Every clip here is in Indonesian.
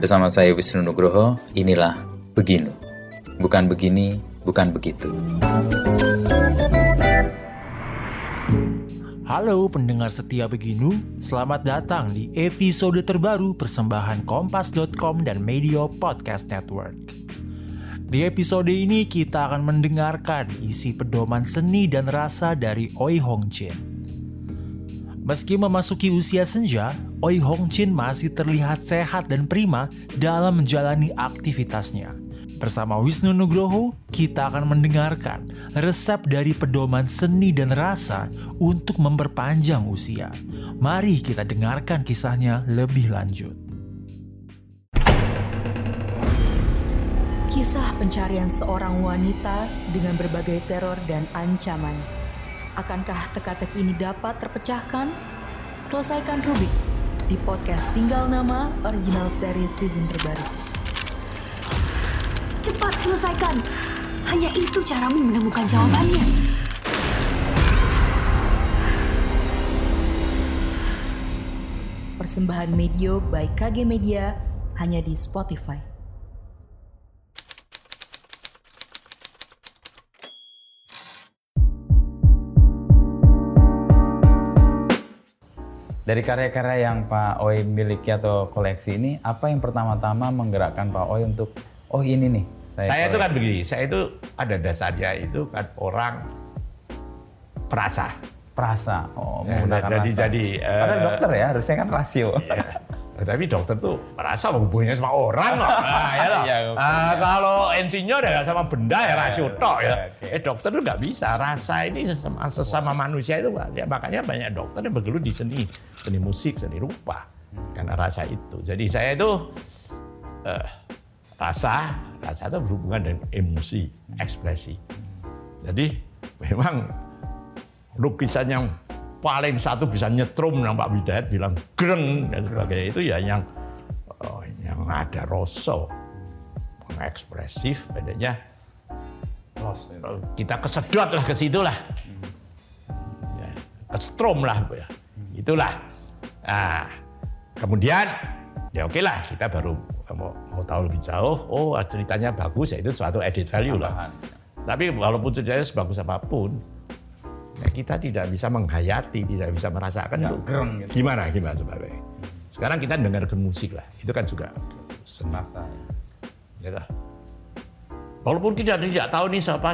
Bersama saya Wisnu Nugroho, inilah Beginu. Bukan begini, bukan begitu. Halo pendengar setia Beginu, selamat datang di episode terbaru persembahan Kompas.com dan Media Podcast Network. Di episode ini kita akan mendengarkan isi pedoman seni dan rasa dari Oi Hong Jin. Meski memasuki usia senja, Oi Hong Jin masih terlihat sehat dan prima dalam menjalani aktivitasnya. Bersama Wisnu Nugroho, kita akan mendengarkan resep dari pedoman seni dan rasa untuk memperpanjang usia. Mari kita dengarkan kisahnya lebih lanjut. Kisah pencarian seorang wanita dengan berbagai teror dan ancaman. Akankah teka-teki ini dapat terpecahkan? Selesaikan Rubik di podcast Tinggal Nama original series season terbaru. Cepat selesaikan. Hanya itu caramu menemukan jawabannya. Persembahan Medio by KG Media hanya di Spotify. Dari karya-karya yang Pak Oi miliki atau koleksi ini, apa yang pertama-tama menggerakkan Pak Oi untuk, oh ini nih. Saya itu kan begini, saya itu ada dasarnya itu kan orang perasa. Perasa, oh Ya, menggunakan jadi- rasa. jadi, Padahal eh, dokter ya, harusnya kan rasio. Ya. Tapi dokter tuh merasa hubungannya sama orang loh. Nah, ya loh. Iya. Ah, kalau insinyur ya sama benda ya rasio tok ya. oke. Eh dokter tuh nggak bisa. Rasa ini sesama, sesama manusia itu Pak. ya, makanya banyak dokter yang bergelut di seni, seni musik, seni rupa. Karena rasa itu. Jadi saya itu eh, rasa, rasa itu berhubungan dengan emosi, ekspresi. Jadi memang lukisan yang paling satu bisa nyetrum yang Pak Bidayat bilang greng dan sebagainya itu ya yang oh, yang ada rasa ekspresif adanya kita kesedot lah ke situ lah ya, kestrom lah ya. itulah nah kemudian ya oke lah kita baru mau, mau tahu lebih jauh oh ceritanya bagus ya itu suatu edit value lah tapi walaupun ceritanya sebagus apa pun, ya kita tidak bisa menghayati, tidak bisa merasakan gereng gitu. Gimana, gimana sebabnya. Sekarang kita dengarkan musik lah, itu kan juga seni. Rasa. Gitu. Walaupun kita tidak tahu nih siapa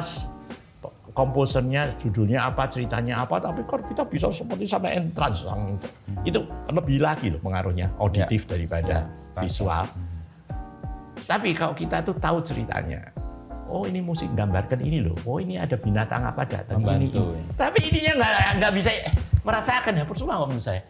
komposernya, judulnya apa, ceritanya apa, tapi kan kita bisa seperti sampai entrance. sang- Itu lebih lagi loh pengaruhnya, auditif daripada visual. Tapi kalau kita tuh tahu ceritanya, oh ini musik gambarkan ini loh, oh ini ada binatang apa datang ini, ini. ya. Tapi ininya nggak nggak bisa merasakan ya percuma menurut saya.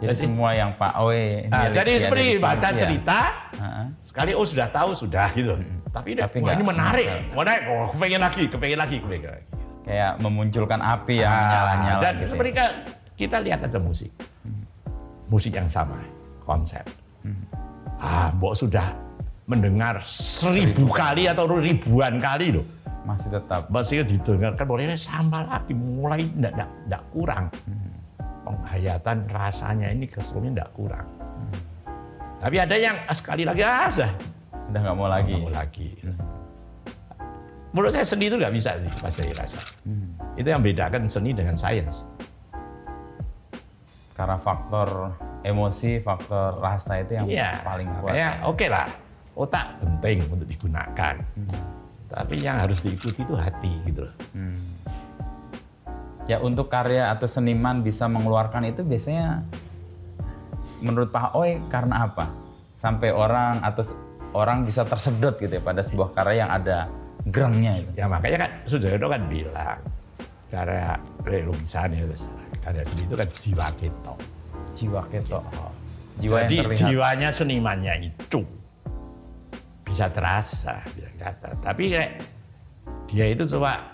Jadi Jadi- semua yang Pak Oi Nah, jadi seperti baca ya. cerita, Heeh. sekali oh sudah tahu sudah gitu. Tapi, deh, Tapi wah, ini menarik, menarik, oh kepengen lagi, kepengen lagi, kepengen lagi. Kayak memunculkan api yang Ah, nyala-nyala dan gitu. ya. seperti kita lihat aja musik, musik yang sama, konsep. Ah, Mbok sudah mendengar seribu kali atau ribuan kali loh. Masih tetap. Masih didengarkan boleh sama lagi, mulai tidak kurang. Penghayatan rasanya ini keseruannya tidak kurang. Tapi ada yang ah, sekali lagi ah, sudah Udah nggak mau lagi. nggak mau lagi. Menurut saya seni itu nggak bisa pas dari rasa. Itu yang bedakan seni dengan sains. Karena faktor emosi, faktor rasa itu yang Iya, paling kuat. makanya oke lah. Otak penting untuk digunakan. Tapi yang harus diikuti itu hati gitu loh. Ya untuk karya atau seniman bisa mengeluarkan itu biasanya menurut Pak Oi karena apa? Sampai orang atau orang bisa tersedot gitu ya pada sebuah karya yang ada gerengnya itu. Ya makanya kan Sudaryono kan bilang karya lukisan ya, karya seni itu kan jiwa kita. Jiwa keto. Jiwa Jadi yang terlihat. jiwanya senimannya itu bisa terasa, bisa kata. Tapi kayak dia itu coba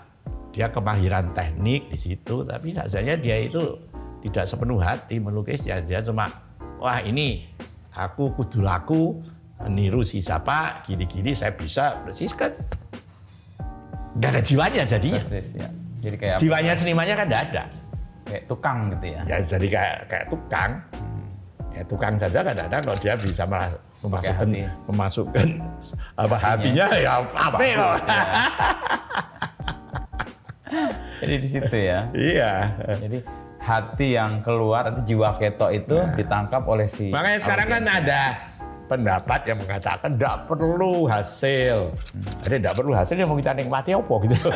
dia kemahiran teknik di situ, tapi saja dia itu tidak sepenuh hati melukis ya dia cuma wah ini aku kudu laku niru si siapa gini-gini saya bisa persis kan nggak ada jiwanya jadinya Persis, ya. Jadi kayak jiwanya senimannya kan nggak ada kayak tukang gitu ya. ya jadi kayak kayak tukang Ya tukang saja kadang-kadang kalau dia bisa meras- memasukkan hati. memasukkan apa hatinya ya apa kok. Jadi di situ ya. Iya. Jadi hati yang keluar atau jiwa ketok itu ditangkap oleh si Nah. Makanya sekarang kan ada pendapat yang mengatakan tidak perlu hasil. Ada tidak perlu hasil yang mau kita nikmati apa gitu.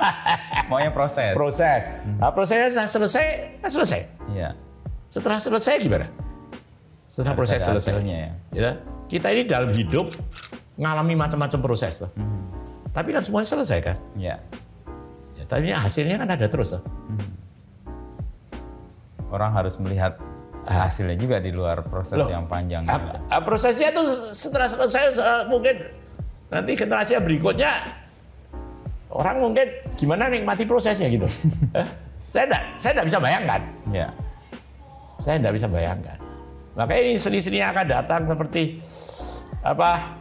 maunya proses. proses. Nah, prosesnya sudah selesai, kan selesai. Iya. Setelah selesai gimana? Setelah proses selesai. hasilnya ya. Ya, kita ini dalam hidup ngalami macam-macam proses tuh. Tapi kan semuanya selesai kan? Iya. Ya, tapi hasilnya kan ada terus tuh. Orang harus melihat hasilnya juga di luar proses Loh, yang panjang. Ah, gitu. ah, prosesnya tuh setelah selesai mungkin nanti generasi berikutnya orang mungkin gimana nikmati prosesnya gitu. Eh, saya enggak, saya enggak bisa bayangkan. Iya. Saya enggak bisa bayangkan. Makanya ini seni-seni yang akan datang seperti apa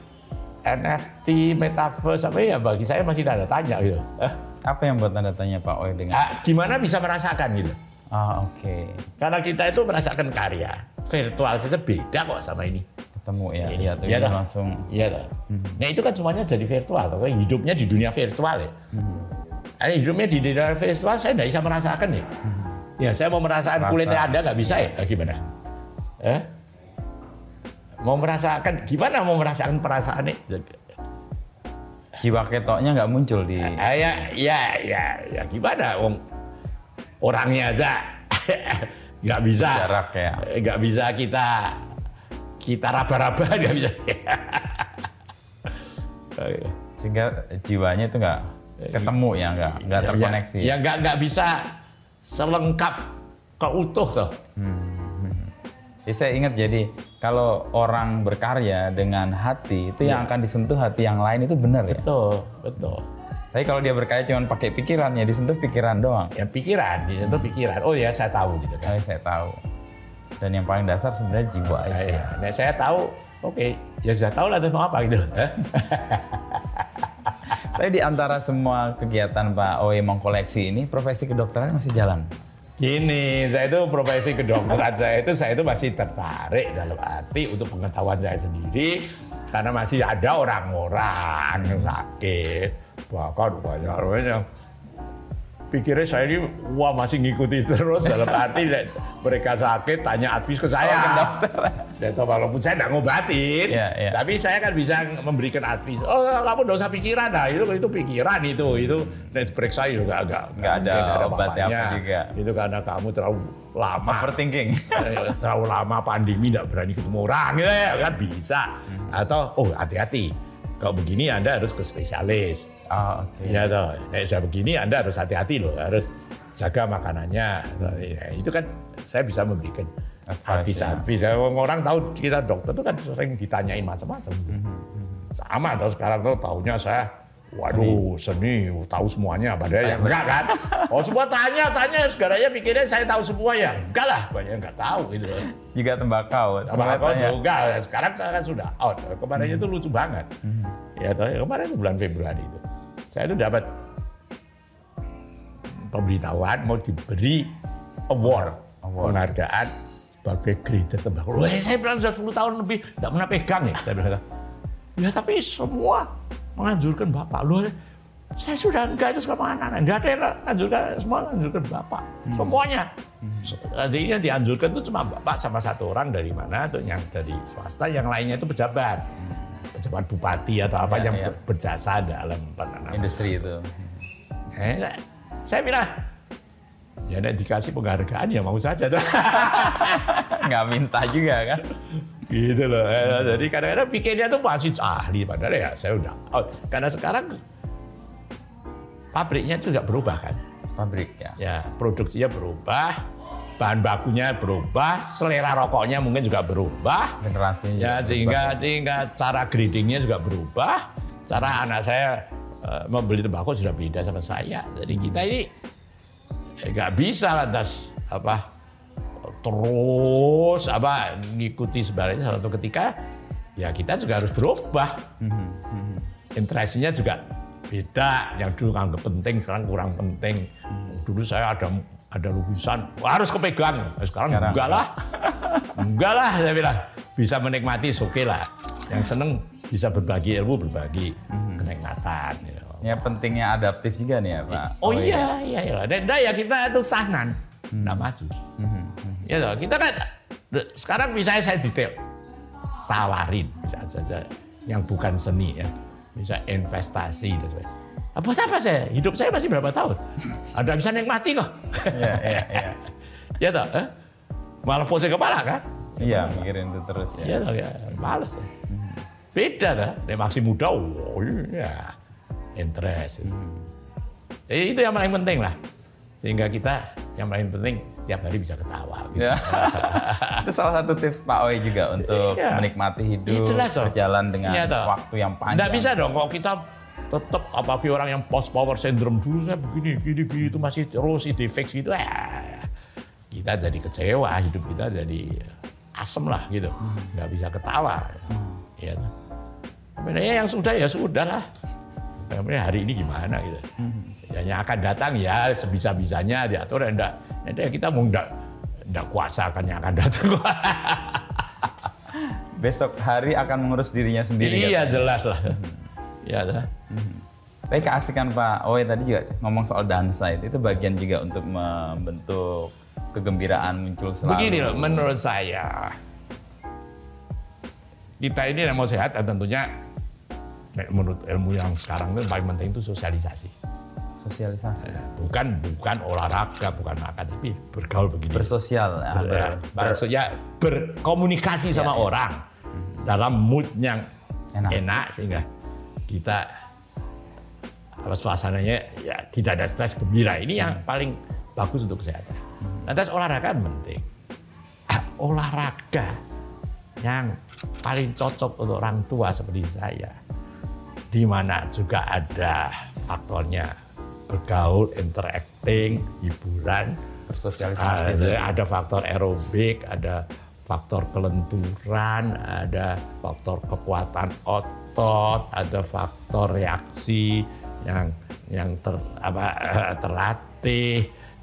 NFT, metaverse apa ya bagi saya masih ada tanya gitu. Eh, Apa yang buat tanda tanya Pak Oi dengan? ah, gimana bisa merasakan gitu? Ah oke. Karena kita itu merasakan karya virtual saja beda kok sama ini. Ketemu ya. Ini, Iya tuh ini toh. langsung. Iya toh. Nah itu kan semuanya jadi virtual, toh. hidupnya di dunia virtual ya. Ada hidupnya di dunia virtual, saya nggak bisa merasakan ya. Ya saya mau merasakan Rasa. kulitnya Anda nggak bisa ya, gimana? Eh? Mau merasakan, gimana mau merasakan perasaan ini? Jiwa ketoknya nggak muncul di. Ah, ya, ya, ya, ya gimana? Wong orangnya aja nggak bisa, Jarak ya. nggak bisa kita kita raba-raba nggak bisa. Sehingga jiwanya itu nggak ketemu ya, nggak nggak terkoneksi. Ya nggak nggak bisa selengkap keutuh tuh. Jadi saya ingat jadi kalau orang berkarya dengan hati itu yang akan disentuh hati yang lain itu benar ya. Betul, betul. Tapi kalau dia berkarya cuma pakai pikiran ya disentuh pikiran doang. Ya pikiran, itu pikiran. Oh ya saya tahu gitu kan. Tapi saya tahu. Dan yang paling dasar sebenarnya jiwa Nah, itu. ya. Nah, saya tahu. Oke, ya saya tahu lah terus mau apa gitu. Tapi di antara semua kegiatan Pak Oe mengkoleksi ini, profesi kedokteran masih jalan. Gini, saya itu profesi kedokteran saya itu saya itu masih tertarik dalam arti untuk pengetahuan saya sendiri karena masih ada orang-orang yang sakit. Bahkan banyak yang pikirnya saya ini wah masih ngikuti terus dalam arti mereka sakit tanya advis ke saya ke dokter. Dan toh walaupun saya tidak ngobatin, Iya, iya. tapi saya kan bisa memberikan advis. Oh kamu tidak usah pikiran, nah itu itu pikiran itu itu dan periksa juga agak Nggak ada mungkin obatnya apa juga. Itu karena kamu terlalu lama Overthinking. Eh, terlalu lama pandemi tidak berani ketemu orang gitu ya kan bisa. Atau oh hati-hati. Kalau begini Anda harus ke spesialis. Oh, oke. Iya toh. Nek sudah begini Anda harus hati-hati loh, harus jaga makanannya. Ya, itu kan saya bisa memberikan Advice, ya. Ya. Orang tahu kita dokter itu kan sering ditanyain macam-macam. Sama toh sekarang tuh tahunya saya Waduh, seni, tahu semuanya. Padahal ya enggak kan? Oh, semua tanya, tanya. Segaranya pikirnya saya tahu semua ya. Enggak lah, banyak yang enggak tahu gitu loh. Juga tembakau. Sama Semuanya kau tanya. juga. Sekarang saya kan sudah out. Kemarin itu lucu banget. Ya, toh, kemarin itu bulan Februari itu. Saya itu dapat pemberitahuan mau diberi award, Award. penghargaan sebagai grader tembakau. Loh, eh, saya bilang sudah 10 tahun lebih tidak pernah pegang ya. Saya bilang, ya tapi semua menganjurkan Bapak. Loh, saya sudah enggak itu sekarang anak-anak. Enggak ada yang menganjurkan, semua menganjurkan Bapak. Semuanya. Artinya dianjurkan itu cuma Bapak sama satu orang dari mana, tuh yang dari swasta, yang lainnya itu pejabat. Pejabat bupati atau apa Ya, yang ya. ber- berjasa dalam penanaman. Industri itu. Eh, enggak. saya bilang, ya dikasih penghargaan ya mau saja tuh. Nggak minta juga kan. gitu loh. Eh, Jadi kadang-kadang pikirnya tuh masih ahli padahal ya saya udah out. Karena sekarang pabriknya juga berubah kan. Pabrik ya. Ya, produksinya berubah, bahan bakunya berubah, selera rokoknya mungkin juga berubah. Generasinya. Ya, juga sehingga sehingga cara gradingnya juga berubah. Cara anak saya eh, membeli tembakau sudah beda sama saya. Jadi kita ini eh, nggak bisa lantas apa terus apa ngikuti sebenarnya satu ketika ya kita juga harus berubah. Interestnya juga beda. Yang dulu anggap penting sekarang kurang penting. Dulu saya ada ada lukisan harus kepegang. Nah, Sekarang, Sekarang. enggak lah. Enggak lah, saya bilang. Bisa menikmati, oke lah. Yang seneng bisa berbagi ilmu, berbagi kenikmatan. gitu. Ya pentingnya adaptif juga nih ya Pak. Oh, iya, iya, iya. Dan dan ya kita itu stagnan, nggak maju. Ya toh, kita kan sekarang misalnya saya detail tawarin misalnya saja yang bukan seni ya, bisa investasi dan sebagainya. Buat apa saya? Hidup saya masih berapa tahun? Ada bisa nikmati kok. Iya, iya, iya. ya toh, eh? malah pose kepala kan? Iya, mikirin itu terus ya. Ya toh, ya, males. Ya. Beda dah, nek masih muda, oh iya, interest. Jadi itu yang paling penting lah. Sehingga kita yang paling penting setiap hari bisa ketawa. Gitu. Ya. itu salah satu tips Pak Oi juga untuk Iya. menikmati hidup, Ya, jelas berjalan dengan toh. waktu yang panjang. Nggak bisa dong kalau kita tetap apalagi orang yang post power syndrome dulu saya begini gini gini itu masih terus ide fix gitu ya kita jadi kecewa hidup kita jadi asem lah gitu nggak bisa ketawa ya sebenarnya yang sudah ya sudah lah hari ini gimana gitu ya, yang akan datang ya sebisa bisanya diatur ya enggak enggak kita mau enggak enggak kuasa kan yang akan datang Besok hari akan mengurus dirinya sendiri. iya katanya. jelas lah ya dah. Tapi keasikan Pak Oi tadi juga ngomong soal dansa itu, itu bagian juga untuk membentuk kegembiraan muncul selalu. Begini loh, menurut saya kita ini yang mau sehat dan tentunya menurut ilmu yang sekarang itu paling penting itu sosialisasi. Sosialisasi. Bukan bukan olahraga, bukan makan, tapi bergaul begini. Bersosial. ya, Ber- ber- maksudnya berkomunikasi sama orang dalam mood yang Enak. enak, sehingga kita kalau suasananya ya tidak ada stres gembira ini yang paling bagus untuk kesehatan. Lantas olahraga kan penting. Ah, olahraga yang paling cocok untuk orang tua seperti saya, di mana juga ada faktornya bergaul, interacting, hiburan, bersosialisasi. ada, ada faktor aerobik, ada faktor kelenturan, ada faktor kekuatan otot, ada faktor reaksi yang yang ter, apa, eh, terlatih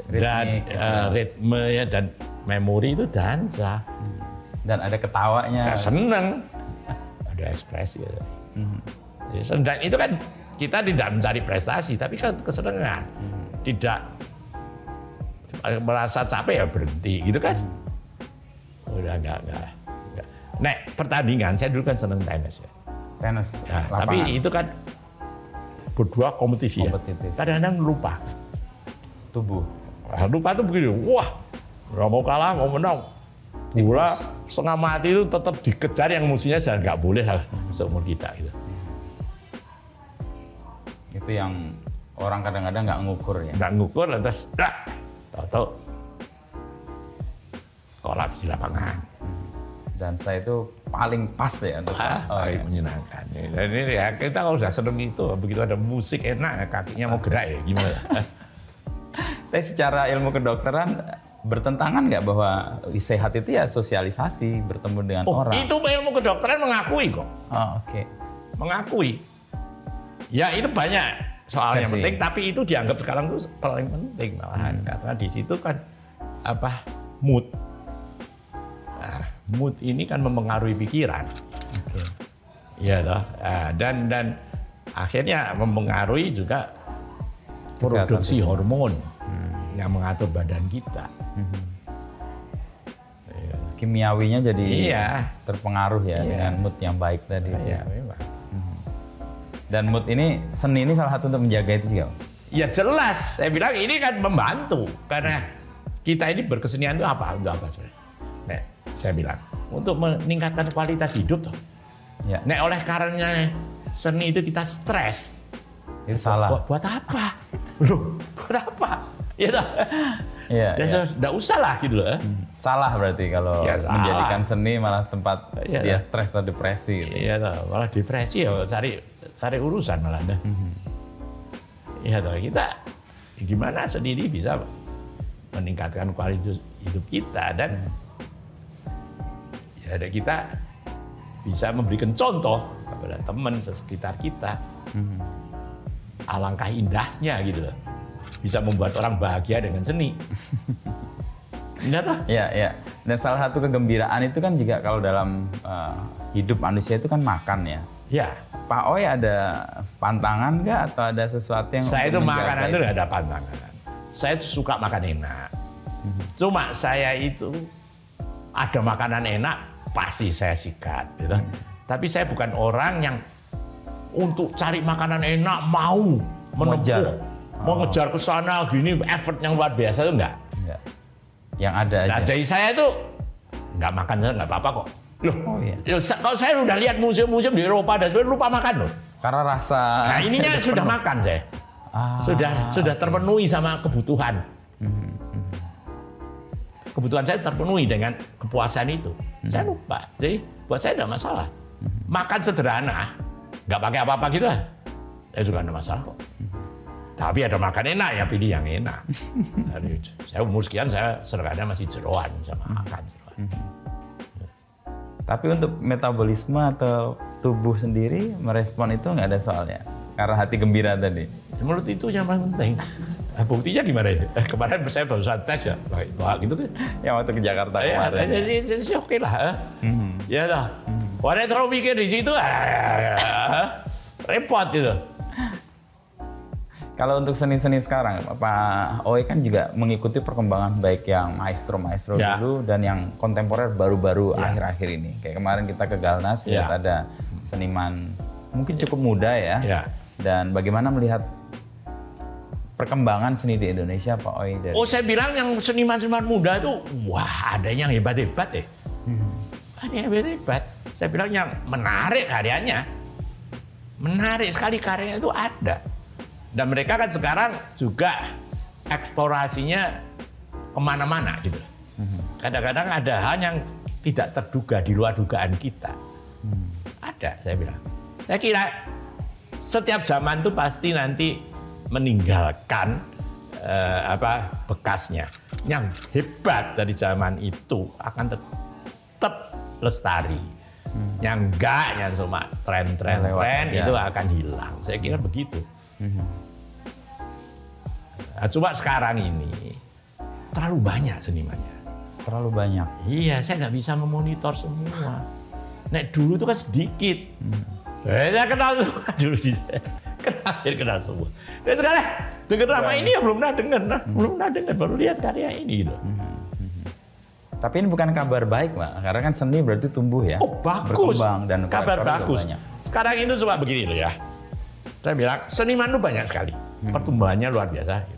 dan Ritmik, eh, ritme ya dan memori itu dansa. Dan ada ketawanya. Ya, seneng, ada ekspresi. Ya. Sen- Dan itu kan kita tidak mencari prestasi, tapi kan kesenangan. Tidak merasa capek ya berhenti, gitu kan? Udah enggak, enggak. enggak. Nek pertandingan, saya dulu kan seneng tenis ya. Tenis. Nah, lapangan. tapi itu kan berdua kompetisi ya. Kompetitif. Kadang-kadang lupa. tubuh. Wah, lupa tuh begini, wah, nggak mau kalah, mau menang. Bola setengah mati itu tetap dikejar yang musuhnya saya nggak boleh lah seumur kita gitu. Itu yang orang kadang-kadang nggak ngukur ya. Nggak ngukur lantas, dah, tahu kolaps di lapangan. Dan saya itu paling pas ya untuk Ah, oh, paling ya. menyenangkan. Dan ini ya kita kalau sudah seneng itu, begitu ada musik enak, ya, kakinya mau gerak ya gimana? Tapi secara ilmu kedokteran bertentangan nggak bahwa sehat itu ya sosialisasi, bertemu dengan Oh, orang. itu ilmu kedokteran mengakui kok. Oh, oke. mengakui. Ya itu banyak soal yang penting, tapi itu dianggap sekarang itu paling penting malahan karena di situ kan apa mood. Nah, mood ini kan mempengaruhi pikiran. Oke. Iya toh. Nah, dan dan akhirnya mempengaruhi juga produksi hormon yang mengatur badan kita. Kimiawinya jadi Iya. terpengaruh ya Iya. dengan mood yang baik tadi. Ya memang. Dan mood ini seni ini salah satu untuk menjaga itu juga. Ya jelas, saya bilang ini kan membantu karena kita ini berkesenian itu apa? Untuk apa sebenarnya? Nek, saya bilang untuk meningkatkan kualitas hidup toh. Ya, Nek oleh karenanya seni itu kita stres. itu salah. Buat, buat apa? Loh, buat apa? Ya toh. Iya, Ya. Nggak usah lah gitu loh. Salah berarti kalau Ya, salah. menjadikan seni malah tempat Iya, dia stres atau depresi. Gitu. Iya toh, malah depresi ya cari cari urusan malah dah. Iya toh, kita gimana sendiri bisa meningkatkan kualitas hidup kita dan ya ada kita bisa memberikan contoh kepada teman sekitar kita. Alangkah indahnya gitu loh. Bisa membuat orang bahagia dengan seni. Enggak toh? Iya, iya. Dan salah satu kegembiraan itu kan juga kalau dalam uh, hidup manusia itu kan makan ya. Ya, Pak Oi ada pantangan nggak atau ada sesuatu yang saya itu makanan itu nggak ada pantangan. Saya tuh suka makan enak. Cuma saya itu ada makanan enak pasti saya sikat, gitu. Tapi saya bukan orang yang untuk cari makanan enak mau Mengejar. menempuh, mengejar ke sana gini effort yang luar biasa itu enggak. Nggak. Yang ada aja. Nah, jadi saya itu nggak makan nggak apa-apa kok. Loh, Oh, iya. ya, kalau saya udah lihat museum-museum di Eropa dan sebagainya lupa makan loh. Karena rasa. Nah, ininya udah sudah penuh. makan saya. Ah, sudah sudah terpenuhi sama kebutuhan. Kebutuhan saya terpenuhi dengan kepuasan itu. Saya lupa. Jadi buat saya tidak masalah. Makan sederhana, nggak pakai apa-apa gitu lah. Saya juga tidak masalah kok. Tapi ada makan enak ya pilih yang enak. Dari, saya umur sekian saya sederhana masih jeroan sama makan jeroan. Tapi untuk metabolisme atau tubuh sendiri merespon itu nggak ada soalnya. Karena hati gembira tadi. Menurut itu yang paling penting. Nah, buktinya gimana ini? Eh, Kemarin saya barusan tes ya, pakai itu gitu kan. Yang waktu ke Jakarta Ya, kemarin. ya. jadi, jadi sih oke lah. eh. Ya dah. Wadah terlalu mikir di situ, ah, repot gitu. Kalau untuk seni-seni sekarang, Pak Oi kan juga mengikuti perkembangan baik yang maestro-maestro Ya. dulu dan yang kontemporer baru-baru akhir-akhir ini. Kayak kemarin kita ke Galnas, Ya. ada seniman mungkin cukup muda ya. Ya. Dan bagaimana melihat perkembangan seni di Indonesia, Pak Oi? Dari... Oh saya bilang yang seniman-seniman muda tuh, wah ada yang hebat-hebat deh. Ada yang hebat-hebat. Saya bilang yang menarik karyanya. Menarik sekali karyanya itu ada. Dan mereka kan sekarang juga eksplorasinya ke mana-mana gitu. Kadang-kadang ada hal yang tidak terduga di luar dugaan kita. Ada, saya bilang. Saya kira setiap zaman tuh pasti nanti meninggalkan eh, apa bekasnya. Yang hebat dari zaman itu akan tetap lestari. Yang enggak, yang cuma tren-tren tren aja. itu akan hilang. Saya kira begitu. Nah, cuma sekarang ini terlalu banyak senimannya. Terlalu banyak. Iya, saya nggak bisa memonitor semua. Nek dulu tuh kan sedikit. Eh, saya kenal semua dulu di kenal, kenal semua. Dan sekarang dengar nama ini ya belum pernah dengar, nah, belum pernah dengar, baru lihat karya ini gitu. Tapi ini bukan kabar baik, Pak. Karena kan seni berarti tumbuh ya. Oh bagus, Berkembang dan kabar bagus. banyak. Sekarang itu cuma begini loh ya. Saya bilang seniman itu banyak sekali, pertumbuhannya luar biasa.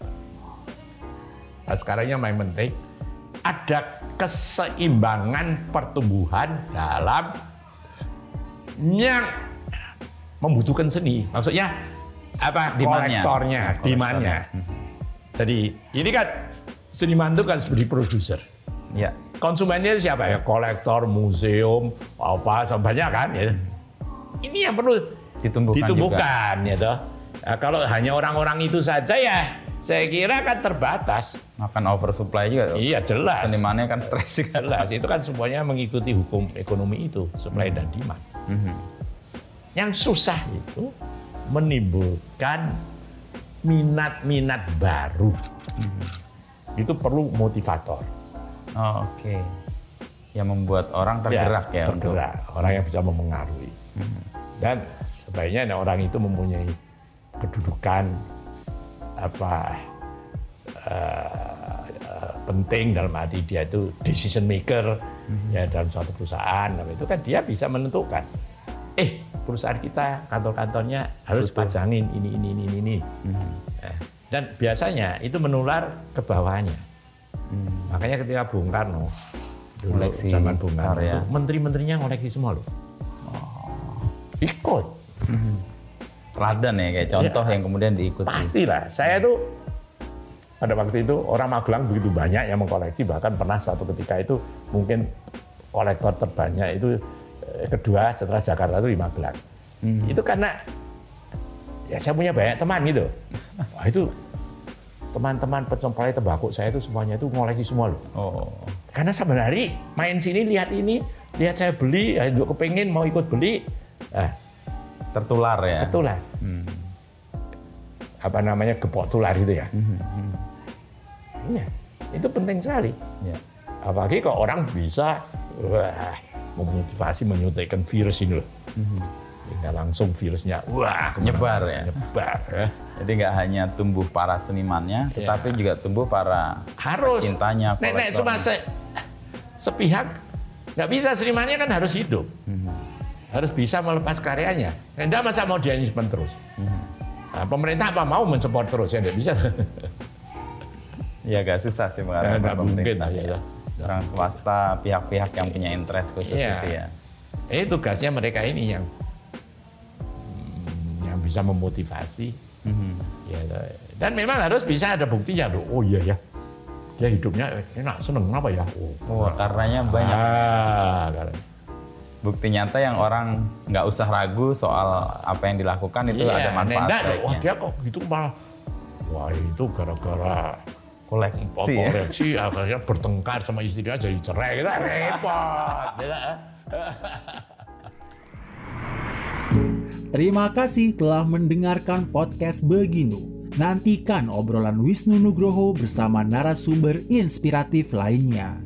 Nah, sekarang yang paling penting ada keseimbangan pertumbuhan dalam yang membutuhkan seni. Maksudnya apa? Kolektornya, Kolektornya. demandnya. Jadi ini kan seniman itu kan seperti produser. Ya. Konsumennya siapa ya? Kolektor, museum, apa banyak kan ya. Ini yang perlu Ditumbuhkan ditumbuhkan ya toh. Nah, kalau hanya orang-orang itu saja ya saya kira kan terbatas. Makan oversupply juga. Iya jelas. Senimannya kan stres juga. Jelas itu kan semuanya mengikuti hukum ekonomi itu, supply dan demand. Yang susah itu menimbulkan minat-minat baru. Itu perlu motivator. Oh, Oke. Yang membuat orang tergerak ya, untuk tergerak. orang yang bisa memengaruhi. Dan sebaiknya orang itu mempunyai kedudukan apa eh, penting dalam arti dia itu decision maker ya dalam suatu perusahaan. Nah, itu kan dia bisa menentukan eh perusahaan kita kantor-kantornya harus pajangin ini ini ini ini Eh, dan biasanya itu menular ke bawahnya. Makanya ketika Bung Karno dulu Koleksi zaman Bung Karno menteri-menterinya ngoleksi semua loh. Ikut teladan ya kayak contoh yang kemudian diikuti. Pastilah. Saya tuh pada waktu itu orang Magelang begitu banyak yang mengkoleksi bahkan pernah suatu ketika itu mungkin kolektor terbanyak itu eh, kedua setelah Jakarta itu di Magelang. Itu karena ya saya punya banyak teman gitu. Wah itu teman-teman pencemplai tembakau saya itu semuanya itu ngoleksi semua loh. Oh. Karena sebenarnya main sini lihat ini, lihat saya beli, ya juga kepengen mau ikut beli, nah, Tertular ya. ketular. Apa namanya gepok tular gitu ya. Iya, itu penting sekali. Ya. Apalagi kalau orang bisa wah, memotivasi menyuntikkan virus ini loh. Sehingga langsung virusnya wah Nyebar ya? Nyebar ya. Jadi nggak hanya tumbuh para senimannya, tetapi juga tumbuh para Harus. cintanya. Nek, nek cuma se- sepihak nggak bisa senimannya kan harus hidup. Harus bisa melepas karyanya. Anda masa mau dia nyimpen terus? Nah, pemerintah apa mau mensupport terus ya nggak bisa. Ya agak susah sih nggak mungkin pemerintah. ya. ya. Orang swasta, pihak-pihak yang punya interest khusus Iya. itu ya. Ini tugasnya mereka ini yang yang bisa memotivasi. Ya, dan memang harus bisa ada buktinya loh. Oh iya ya, dia hidupnya enak seneng apa ya? Oh, Wah, karenanya banyak Ah, karena- bukti nyata yang orang nggak usah ragu soal apa yang dilakukan itu Iya, ada manfaat nenda, Wah dia kok gitu malah. Wah itu gara-gara Koleksi ya. koreksi akhirnya bertengkar sama istrinya jadi cerai kita repot. ya. Terima kasih telah mendengarkan podcast Beginu. Nantikan obrolan Wisnu Nugroho bersama narasumber inspiratif lainnya.